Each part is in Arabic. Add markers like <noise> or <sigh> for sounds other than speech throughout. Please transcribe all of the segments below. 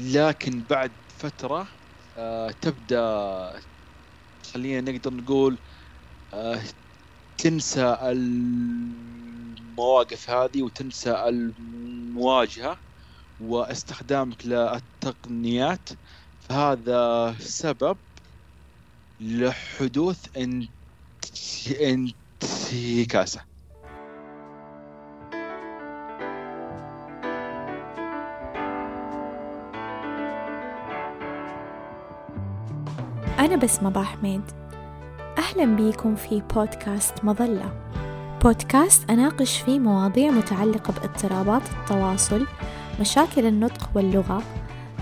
لكن بعد فترة آه، تبدأ خلينا نقدر نقول آه، تنسى المواقف هذه وتنسى المواجهة واستخدامك للتقنيات. فهذا سبب لحدوث انتكاسة. بسمة حميد أهلا بيكم في بودكاست مظلة. بودكاست أناقش فيه مواضيع متعلقة باضطرابات التواصل مشاكل النطق واللغة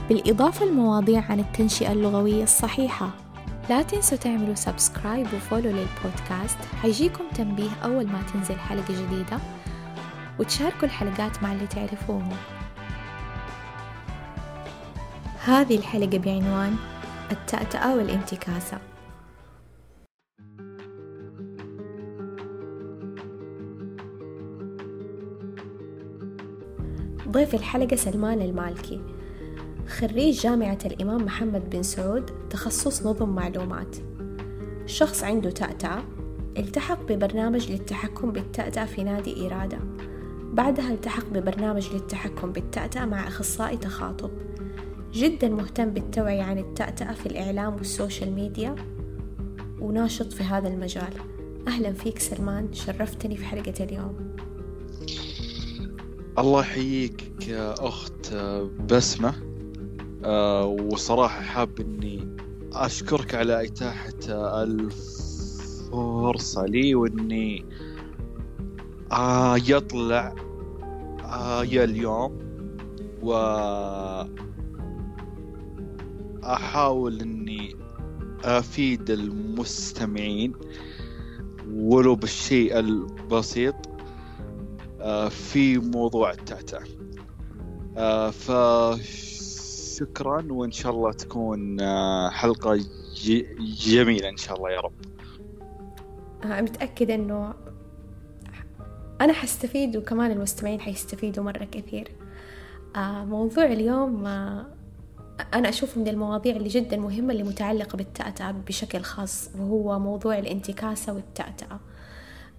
بالإضافة لمواضيع عن التنشئة اللغوية الصحيحة. لا تنسوا تعملوا سبسكرايب وفولو للبودكاست. حيجيكم تنبيه أول ما تنزل حلقة جديدة وتشاركوا الحلقات مع اللي تعرفوهم. هذه الحلقة بعنوان التأتأة والانتكاسة. ضيف الحلقة سلمان المالكي خريج جامعة الإمام محمد بن سعود تخصص نظم معلومات. شخص عنده تأتأة التحق ببرنامج للتحكم بالتأتأة في نادي إرادة. بعدها التحق ببرنامج للتحكم بالتأتأة مع أخصائي تخاطب. جدا مهتم بالتوعية عن التأتأة في الإعلام وال social media وناشط في هذا المجال. أهلا فيك سلمان شرفتني في حلقة اليوم. الله يحييك يا أخت بسمة. أه وصراحة حاب إني أشكرك على إتاحة الفرصة لي وإني آه يطلع آه اليوم. و أحاول إني أفيد المستمعين ولو بالشيء البسيط آه، في موضوع التعتع آه، فشكرا وإن شاء الله تكون آه، حلقة جميلة إن شاء الله يا رب. متأكدة إنه أنا حستفيد وكمان المستمعين حيستفيدوا مرة كثير. موضوع اليوم أنا أشوفه من المواضيع اللي جدا مهمة اللي متعلقة بالتأتأة بشكل خاص وهو موضوع الانتكاسة والتأتأة.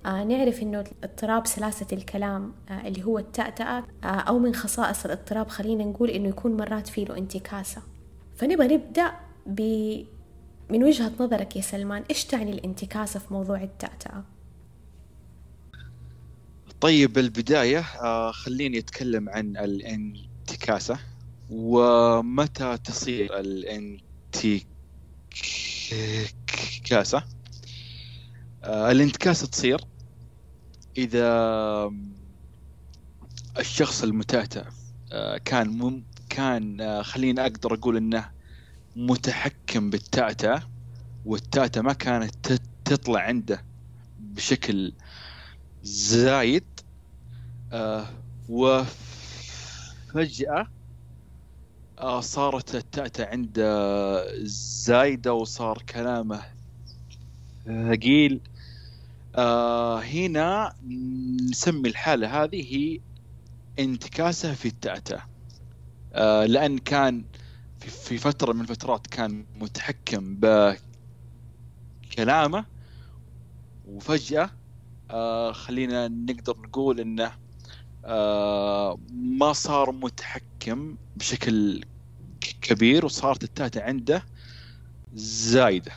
آه نعرف إنه اضطراب سلاسة الكلام آه اللي هو التأتأة آه أو من خصائص الاضطراب خلينا نقول إنه يكون مرات فيه له انتكاسة. فنبغى نبدأ ب من وجهة نظرك يا سلمان إيش تعني الانتكاسة في موضوع التأتأة؟ طيب البداية آه خليني أتكلم عن الانتكاسة. ومتى تصير الانتكاسة؟ آه، الانتكاسة تصير إذا الشخص المتأتأ آه، كان مم كان آه، خلينا أقدر أقول إنه متحكم بالتأتأة والتأتأة ما كانت تطلع عنده بشكل زايد وفجأة صارت التأتة عنده زايدة وصار كلامه ثقيل آه هنا نسمي الحالة هذه هي انتكاسة في التأتة. آه لأن كان في, فترة من الفترات كان متحكم بكلامه وفجأة آه خلينا نقدر نقول إنه آه ما صار متحكم بشكل كبير وصارت التاتا عنده زايدة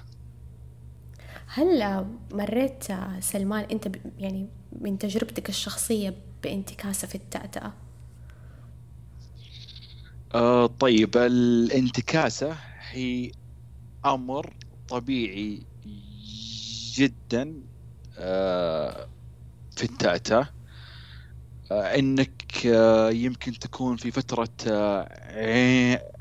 هل مريت سلمان انت يعني من تجربتك الشخصية بانتكاسة في التأتأة؟ آه طيب الانتكاسة هي أمر طبيعي جدا آه في التأتأة آه إنك آه يمكن تكون في فترة آه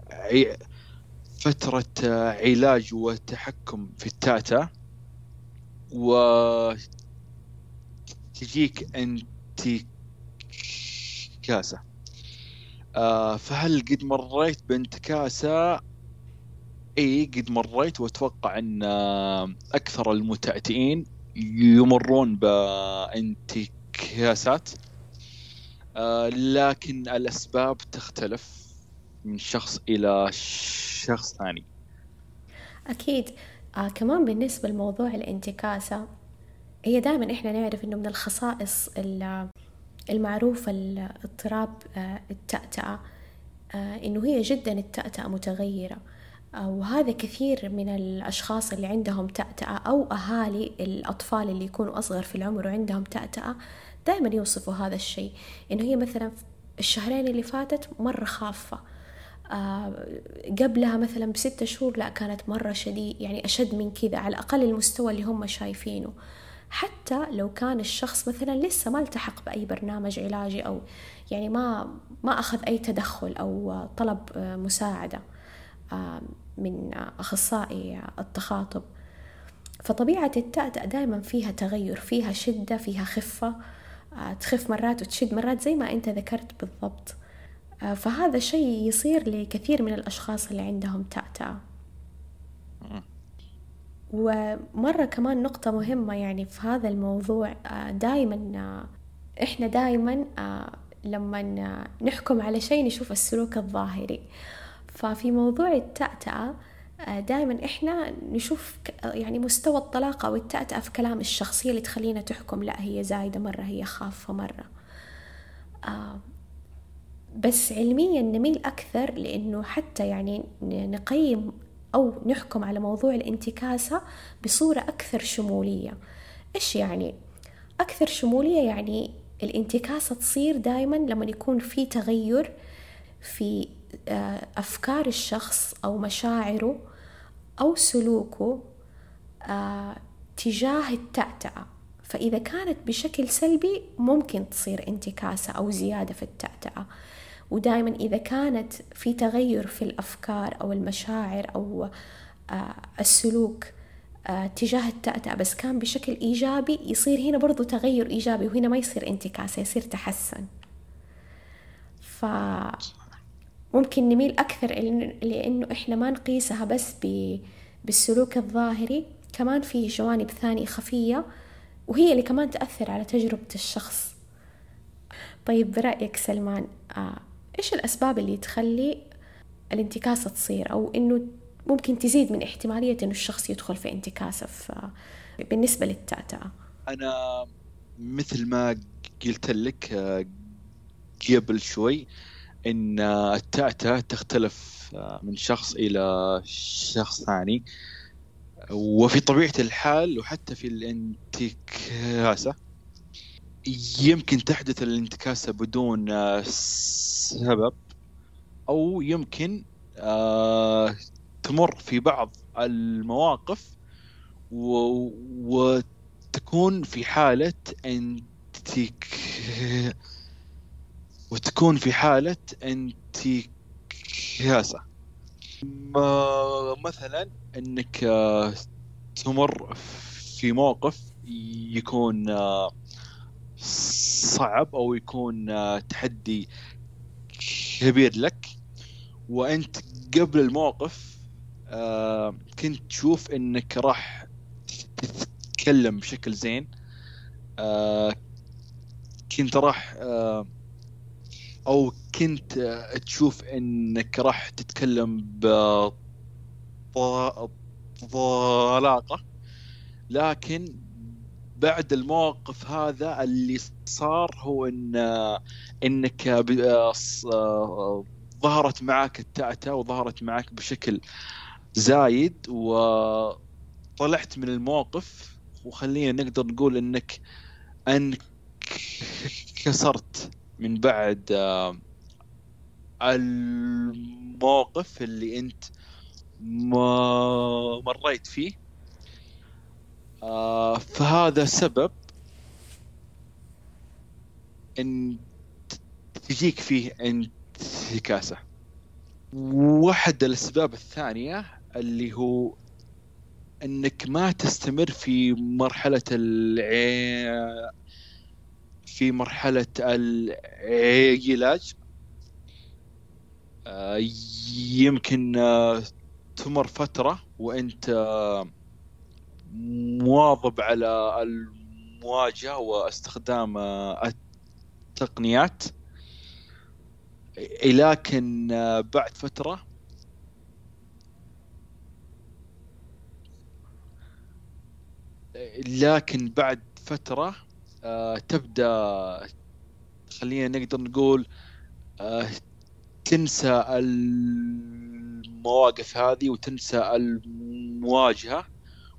فترة علاج وتحكم في التاتا و تجيك انتكاسة. آه فهل قد مريت بانتكاسة؟ إي قد مريت وأتوقع أن أكثر المتأتئين يمرون بانتكاسات. آه لكن الأسباب تختلف. من شخص إلى شخص ثاني. أكيد. آه كمان بالنسبة لموضوع الانتكاسة هي دائما إحنا نعرف إنه من الخصائص المعروفة الاضطراب آه التأتأة آه إنه هي جدا التأتأة متغيرة. آه وهذا كثير من الأشخاص اللي عندهم تأتأة أو أهالي الأطفال اللي يكونوا أصغر في العمر وعندهم تأتأة دائما يوصفوا هذا الشيء. إنه هي مثلا الشهرين اللي فاتت مرة خافة. قبلها مثلا بستة شهور لا كانت مرة شديد يعني أشد من كذا على الأقل المستوى اللي هم شايفينه. حتى لو كان الشخص مثلا لسه ما التحق بأي برنامج علاجي أو يعني ما ما أخذ أي تدخل أو طلب مساعدة آه من أخصائي التخاطب. فطبيعة التأتأة دائما فيها تغير فيها شدة فيها خفة آه تخف مرات وتشد مرات زي ما أنت ذكرت بالضبط. آه فهذا شيء يصير لكثير من الأشخاص اللي عندهم تأتأة ومرة كمان نقطة مهمة يعني في هذا الموضوع دائما إحنا دائما لما نحكم على شيء نشوف السلوك الظاهري. ففي موضوع التأتأة دائما إحنا نشوف يعني مستوى الطلاقة أو التأتأة في كلام الشخصية اللي تخلينا تحكم لا هي زايدة مرة هي خافة مرة. بس علميا نميل أكثر لأنه حتى يعني نقيم أو نحكم على موضوع الانتكاسة بصورة أكثر شمولية. إيش يعني؟ أكثر شمولية يعني الانتكاسة تصير دايما لما يكون في تغير في أفكار الشخص أو مشاعره أو سلوكه تجاه التأتأة. فإذا كانت بشكل سلبي ممكن تصير انتكاسة أو زيادة في التأتأة. ودائما إذا كانت في تغير في الأفكار أو المشاعر أو السلوك تجاه التأتأة بس كان بشكل إيجابي يصير هنا برضو تغير إيجابي وهنا ما يصير انتكاسة يصير تحسن. ف ممكن نميل أكثر لأنه إحنا ما نقيسها بس بالسلوك الظاهري كمان في جوانب ثانية خفية وهي اللي كمان تأثر على تجربة الشخص. طيب برأيك سلمان آه إيش الأسباب اللي تخلي الانتكاسة تصير؟ أو إنه ممكن تزيد من احتمالية إنه الشخص يدخل في انتكاسة في بالنسبة للتأتأة أنا مثل ما قلت لك قبل شوي إن التأتأة تختلف من شخص إلى شخص ثاني. وفي طبيعة الحال وحتى في الانتكاسة يمكن تحدث الانتكاسة بدون سبب أو يمكن آه تمر في بعض المواقف. وتكون في حالة انتك وتكون في حالة انتكاسة مثلا إنك تمر في موقف يكون صعب أو يكون تحدي كبير لك وانت قبل الموقف آه كنت تشوف انك راح تتكلم بشكل زين آه كنت راح آه أو كنت آه تشوف انك راح تتكلم بطلاقه لكن بعد الموقف هذا اللي صار هو إن إنك ظهرت معك التأتة وظهرت معك بشكل زايد وطلعت من الموقف. وخلينا نقدر نقول إنك انك كسرت من بعد الموقف اللي أنت مريت فيه. آه فهذا سبب إن تجيك فيه انتكاسة. واحد الأسباب الثانية اللي هو إنك ما تستمر في مرحلة العي... في مرحلة العلاج. آه يمكن آه تمر فترة وإنت مواظب على المواجهة واستخدام التقنيات. لكن آه، بعد فترة لكن بعد فترة آه، تبدأ خلينا نقدر نقول آه، تنسى المواقف هذه وتنسى المواجهة.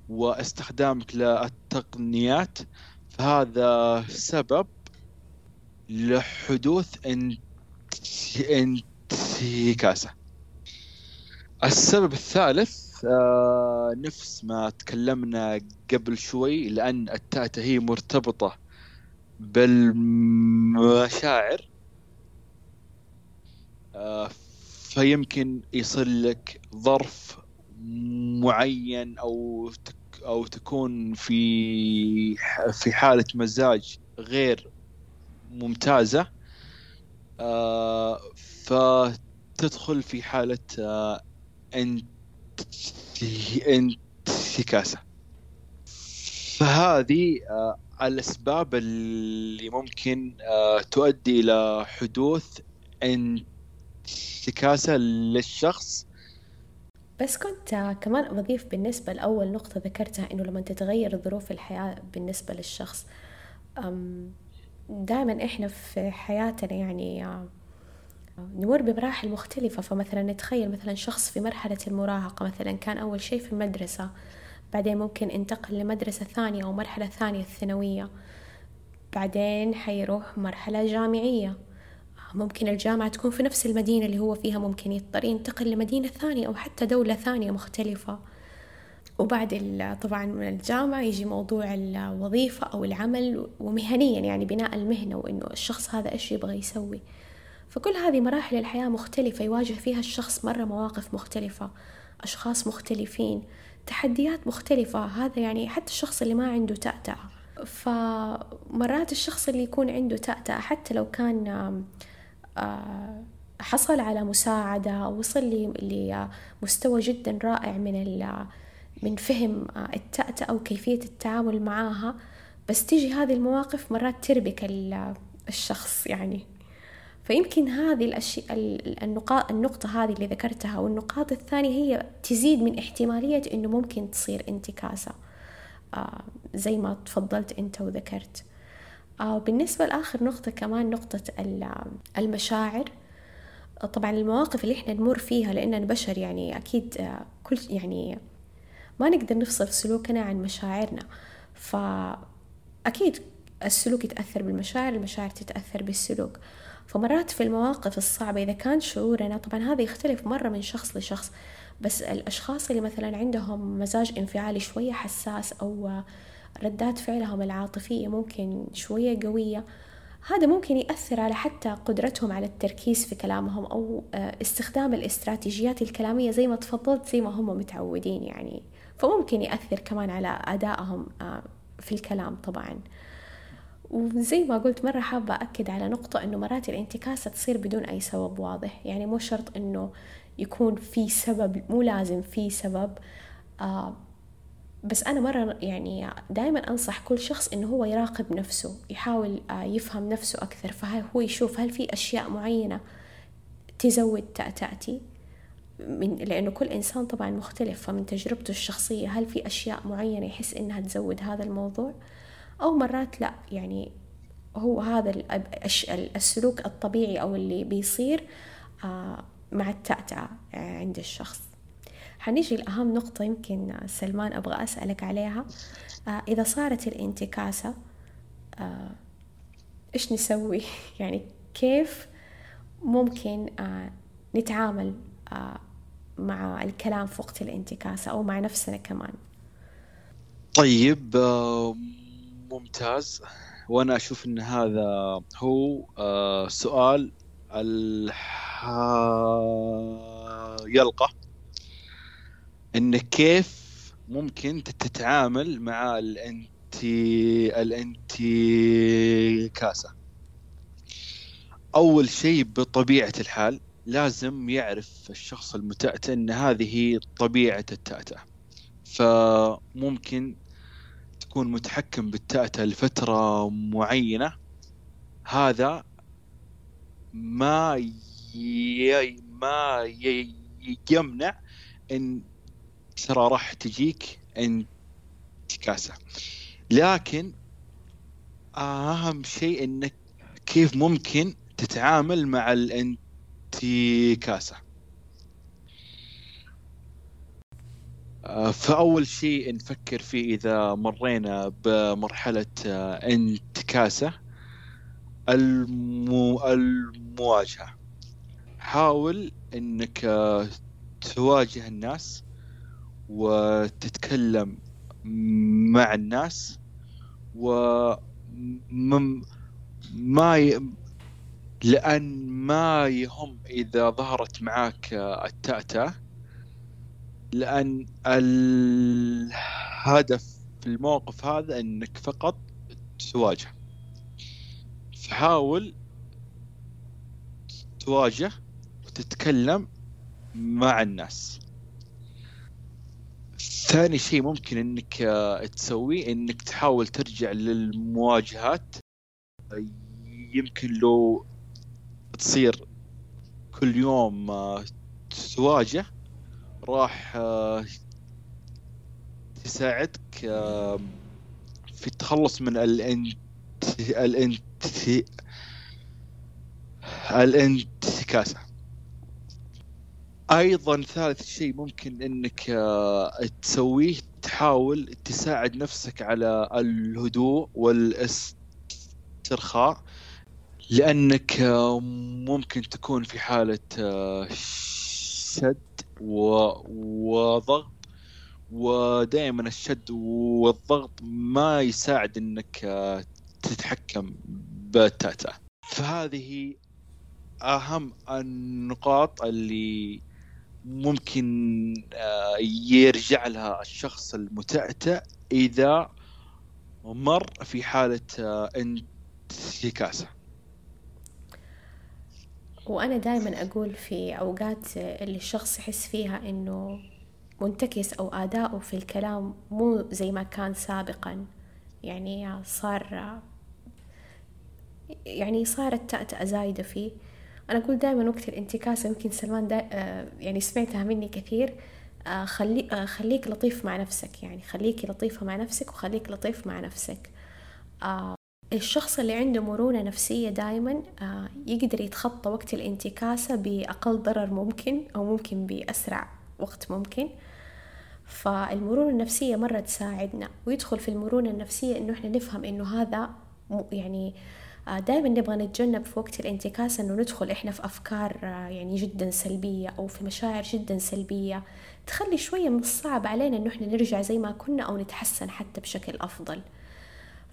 واستخدامك للتقنيات فهذا سبب لحدوث انتكاسة. السبب الثالث آه نفس ما تكلمنا قبل شوي لأن التأتة هي مرتبطة بالمشاعر. آه فيمكن يصير لك ظرف معين أو أو تكون في في حالة مزاج غير ممتازة آه فتدخل في حالة آه انتكاسة. فهذه آه الأسباب اللي ممكن آه تؤدي إلى حدوث انتكاسة للشخص بس كنت كمان بضيف بالنسبة لأول نقطة ذكرتها إنه لما تتغير ظروف الحياة بالنسبة للشخص دائما إحنا في حياتنا يعني نمر بمراحل مختلفة. فمثلا نتخيل مثلا شخص في مرحلة المراهقة مثلا كان أول شيء في المدرسة بعدين ممكن انتقل لمدرسة ثانية أو مرحلة ثانية الثانوية بعدين حيروح مرحلة جامعية. ممكن الجامعة تكون في نفس المدينة اللي هو فيها ممكن يضطر ينتقل لمدينة ثانية أو حتى دولة ثانية مختلفة. وبعد طبعا من الجامعة يجي موضوع الوظيفة أو العمل ومهنيا يعني بناء المهنة وإنه الشخص هذا إيش يبغى يسوي. فكل هذه مراحل الحياة مختلفة يواجه فيها الشخص مرة مواقف مختلفة أشخاص مختلفين تحديات مختلفة. هذا يعني حتى الشخص اللي ما عنده تأتأة. فمرات الشخص اللي يكون عنده تأتأة حتى لو كان حصل على مساعدة وصل لمستوى جدا رائع من من فهم آه، التأتأة وكيفية التعامل معاها. بس تيجي هذه المواقف مرات تربك الشخص يعني. فيمكن هذه الأشياء النقطة هذه اللي ذكرتها والنقاط الثانية هي تزيد من احتمالية إنه ممكن تصير انتكاسة. آه، زي ما تفضلت أنت وذكرت. بالنسبة لآخر نقطة كمان نقطة المشاعر طبعا المواقف اللي إحنا نمر فيها لأننا بشر يعني أكيد آه، كل يعني ما نقدر نفصل سلوكنا عن مشاعرنا. فأكيد السلوك يتأثر بالمشاعر المشاعر تتأثر بالسلوك. فمرات في المواقف الصعبة إذا كان شعورنا طبعا هذا يختلف مرة من شخص لشخص بس الأشخاص اللي مثلا عندهم مزاج انفعالي شوية حساس أو ردات فعلهم العاطفية ممكن شوية قوية. هذا ممكن يأثر على حتى قدرتهم على التركيز في كلامهم أو آه، استخدام الاستراتيجيات الكلامية زي ما تفضلت زي ما هم متعودين يعني. فممكن يأثر كمان على أدائهم آه، في الكلام طبعا. وزي ما قلت مرة حابة أكد على نقطة إنه مرات الانتكاسة تصير بدون أي سبب واضح. يعني مو شرط إنه يكون في سبب مو لازم في سبب. آه بس أنا مرة يعني دائما أنصح كل شخص إنه هو يراقب نفسه يحاول آه، يفهم نفسه أكثر فهو يشوف هل في أشياء معينة تزود تأتأتي من لأنه كل إنسان طبعا مختلف فمن تجربته الشخصية هل في أشياء معينة يحس إنها تزود هذا الموضوع؟ أو مرات لا يعني هو هذا السلوك الطبيعي أو اللي بيصير آه، مع التأتأة عند الشخص. حنيجي لأهم نقطة يمكن سلمان أبغى أسألك عليها. آه إذا صارت الانتكاسة آه إيش نسوي؟ <laughs> يعني كيف ممكن آه نتعامل مع الكلام في وقت الانتكاسة أو مع نفسنا كمان؟ طيب ممتاز. وأنا أشوف أن هذا هو سؤال يلقى. انك كيف ممكن تتعامل مع الانتي الانتي كاسة. أول شيء بطبيعة الحال لازم يعرف الشخص المتأتئ إن هذه طبيعة التأتأة. فممكن تكون متحكم بالتأتأة لفترة معينة. هذا ما ما يمنع إن ترى راح تجيك انتكاسة. لكن أهم شيء إنك كيف ممكن تتعامل مع الانتكاسة. آه، فأول شيء نفكر فيه إذا مرينا بمرحلة آه، انتكاسة. المو... المواجهة. حاول إنك آه، تواجه الناس وتتكلم مع الناس و ما ي... لأن ما يهم إذا ظهرت معك التأتأة لأن الهدف في الموقف هذا أنك فقط تواجه. فحاول تواجه وتتكلم مع الناس. ثاني شيء ممكن إنك تسويه إنك تحاول ترجع للمواجهات. يمكن لو تصير كل يوم تواجه راح تساعدك في التخلص من الانت الانت الانتكاسة. أيضا ثالث شيء ممكن إنك آه، تسويه تحاول تساعد نفسك على الهدوء والاسترخاء لأنك آه، ممكن تكون في حالة آه، شد وضغط ودائما الشد والضغط ما يساعد إنك تتحكم بالتاتا فهذه أهم النقاط اللي ممكن آه، يرجع لها الشخص المتأتأ إذا مر في حالة آه، انتكاسة. وأنا دائما أقول في أوقات اللي الشخص يحس فيها إنه منتكس أو أداؤه في الكلام مو زي ما كان سابقا. يعني صار يعني صارت تأتأة زايدة فيه. أنا أقول دائما وقت الانتكاسة يمكن سلمان دا آه، يعني سمعتها مني كثير. آه، خلي آه، خليك لطيف مع نفسك يعني خليكي لطيفة مع نفسك وخليك لطيف مع نفسك. الشخص اللي عنده مرونة نفسية دائما يقدر يتخطى وقت الانتكاسة بأقل ضرر ممكن أو ممكن بأسرع وقت ممكن. فالمرونة النفسية مرة تساعدنا ويدخل في المرونة النفسية إنه إحنا نفهم إنه هذا يعني دائما نبغى نتجنب في وقت الانتكاسة إنه ندخل إحنا في أفكار آه، يعني جدا سلبية أو في مشاعر جدا سلبية. تخلي شوية من الصعب علينا إنه إحنا نرجع زي ما كنا أو نتحسن حتى بشكل أفضل.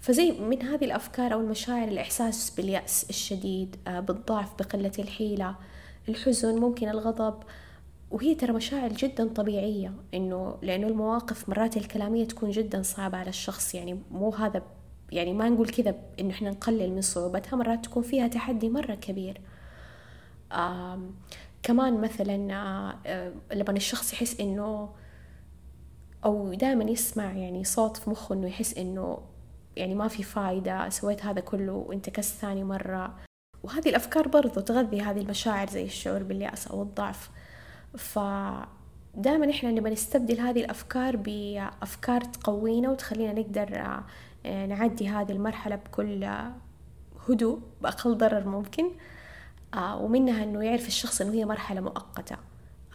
فزي من هذه الأفكار أو المشاعر الإحساس باليأس الشديد آه، بالضعف بقلة الحيلة الحزن ممكن الغضب. وهي ترى مشاعر جدا طبيعية إنه لأنه المواقف مرات الكلامية تكون جدا صعبة على الشخص يعني مو هذا يعني ما نقول كذا إنه إحنا نقلل من صعوبتها مرات تكون فيها تحدي مرة كبير. آه كمان مثلا آه لما الشخص يحس إنه أو دائما يسمع يعني صوت في مخه إنه يحس إنه يعني ما في فايدة سويت هذا كله وانت كست ثاني مرة. وهذه الأفكار برضو تغذي هذه المشاعر زي الشعور باليأس أو الضعف. ف دائما إحنا نبغى نستبدل هذه الأفكار بأفكار تقوينا وتخلينا نقدر آه، نعدي هذه المرحلة بكل هدوء بأقل ضرر ممكن. آه، ومنها إنه يعرف الشخص إنه هي مرحلة مؤقتة.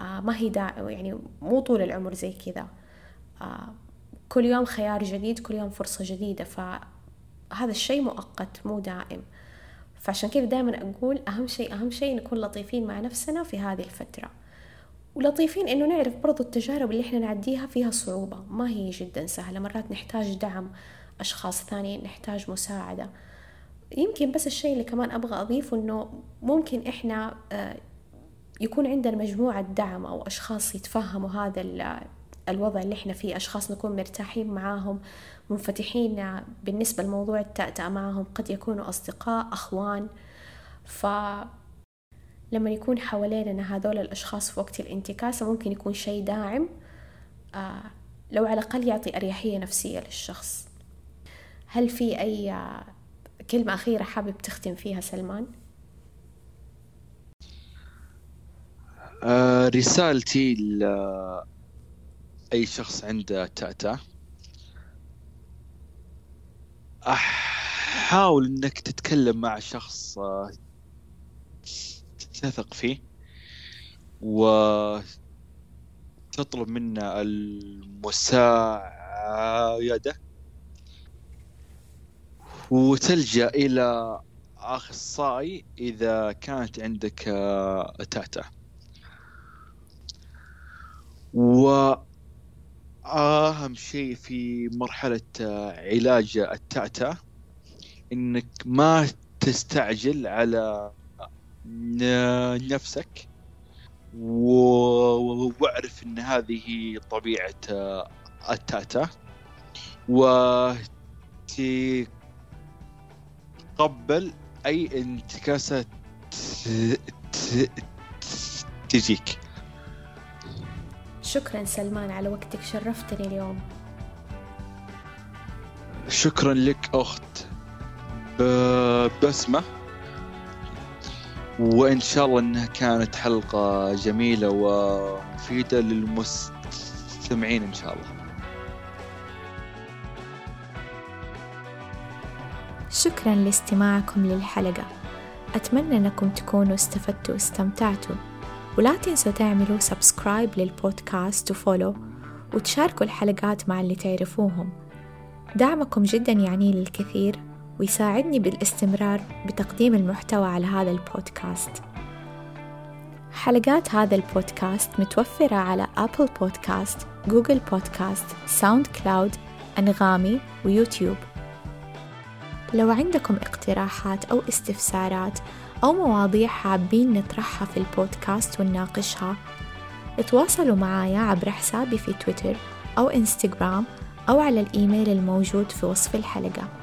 آه، ما هي دا يعني مو طول العمر زي كذا. كل يوم خيار جديد كل يوم فرصة جديدة. فهذا الشيء مؤقت مو دائم. فعشان كذا دائما أقول أهم شيء أهم شيء نكون لطيفين مع نفسنا في هذه الفترة. ولطيفين إنه نعرف برضو التجارب اللي إحنا نعديها فيها صعوبة. ما هي جدا سهلة. مرات نحتاج دعم أشخاص ثانيين نحتاج مساعدة. يمكن بس الشيء اللي كمان أبغى أضيفه إنه ممكن إحنا آه، يكون عندنا مجموعة دعم أو أشخاص يتفهموا هذا الوضع اللي إحنا فيه. أشخاص نكون مرتاحين معاهم منفتحين بالنسبة لموضوع التأتأة معهم قد يكونوا أصدقاء أخوان. ف لما يكون حواليننا هذول الأشخاص في وقت الانتكاسة ممكن يكون شيء داعم آه لو على الأقل يعطي أريحية نفسية للشخص هل في أي كلمة أخيرة حابب تختم فيها سلمان؟ آه رسالتي لأي شخص عنده تأتأة حاول إنك تتكلم مع شخص آه، تثق فيه وتطلب منه المساعدة وتلجأ إلى أخصائي إذا كانت عندك آه، تأتأة وأهم شيء في مرحلة آه، علاج التأتأة إنك ما تستعجل على نفسك واعرف إن هذه طبيعة آه، التاتا وتقبل أي انتكاسة تجيك. شكرا سلمان على وقتك شرفتني اليوم. شكرا لك أخت بسمة. وإن شاء الله إنها كانت حلقة جميلة ومفيدة للمستمعين إن شاء الله. شكرا لاستماعكم للحلقة. أتمنى أنكم تكونوا استفدتوا واستمتعتوا. ولا تنسوا تعملوا subscribe للبودكاست و follow وتشاركوا الحلقات مع اللي تعرفوهم. دعمكم جدا يعني للكثير. ويساعدني بالاستمرار بتقديم المحتوى على هذا البودكاست. حلقات هذا البودكاست متوفرة على Apple Podcast، Google Podcast، SoundCloud، أنغامي ويوتيوب. لو عندكم اقتراحات أو استفسارات أو مواضيع حابين نطرحها في البودكاست ونناقشها تواصلوا معايا عبر حسابي في تويتر أو إنستغرام أو على الإيميل الموجود في وصف الحلقة.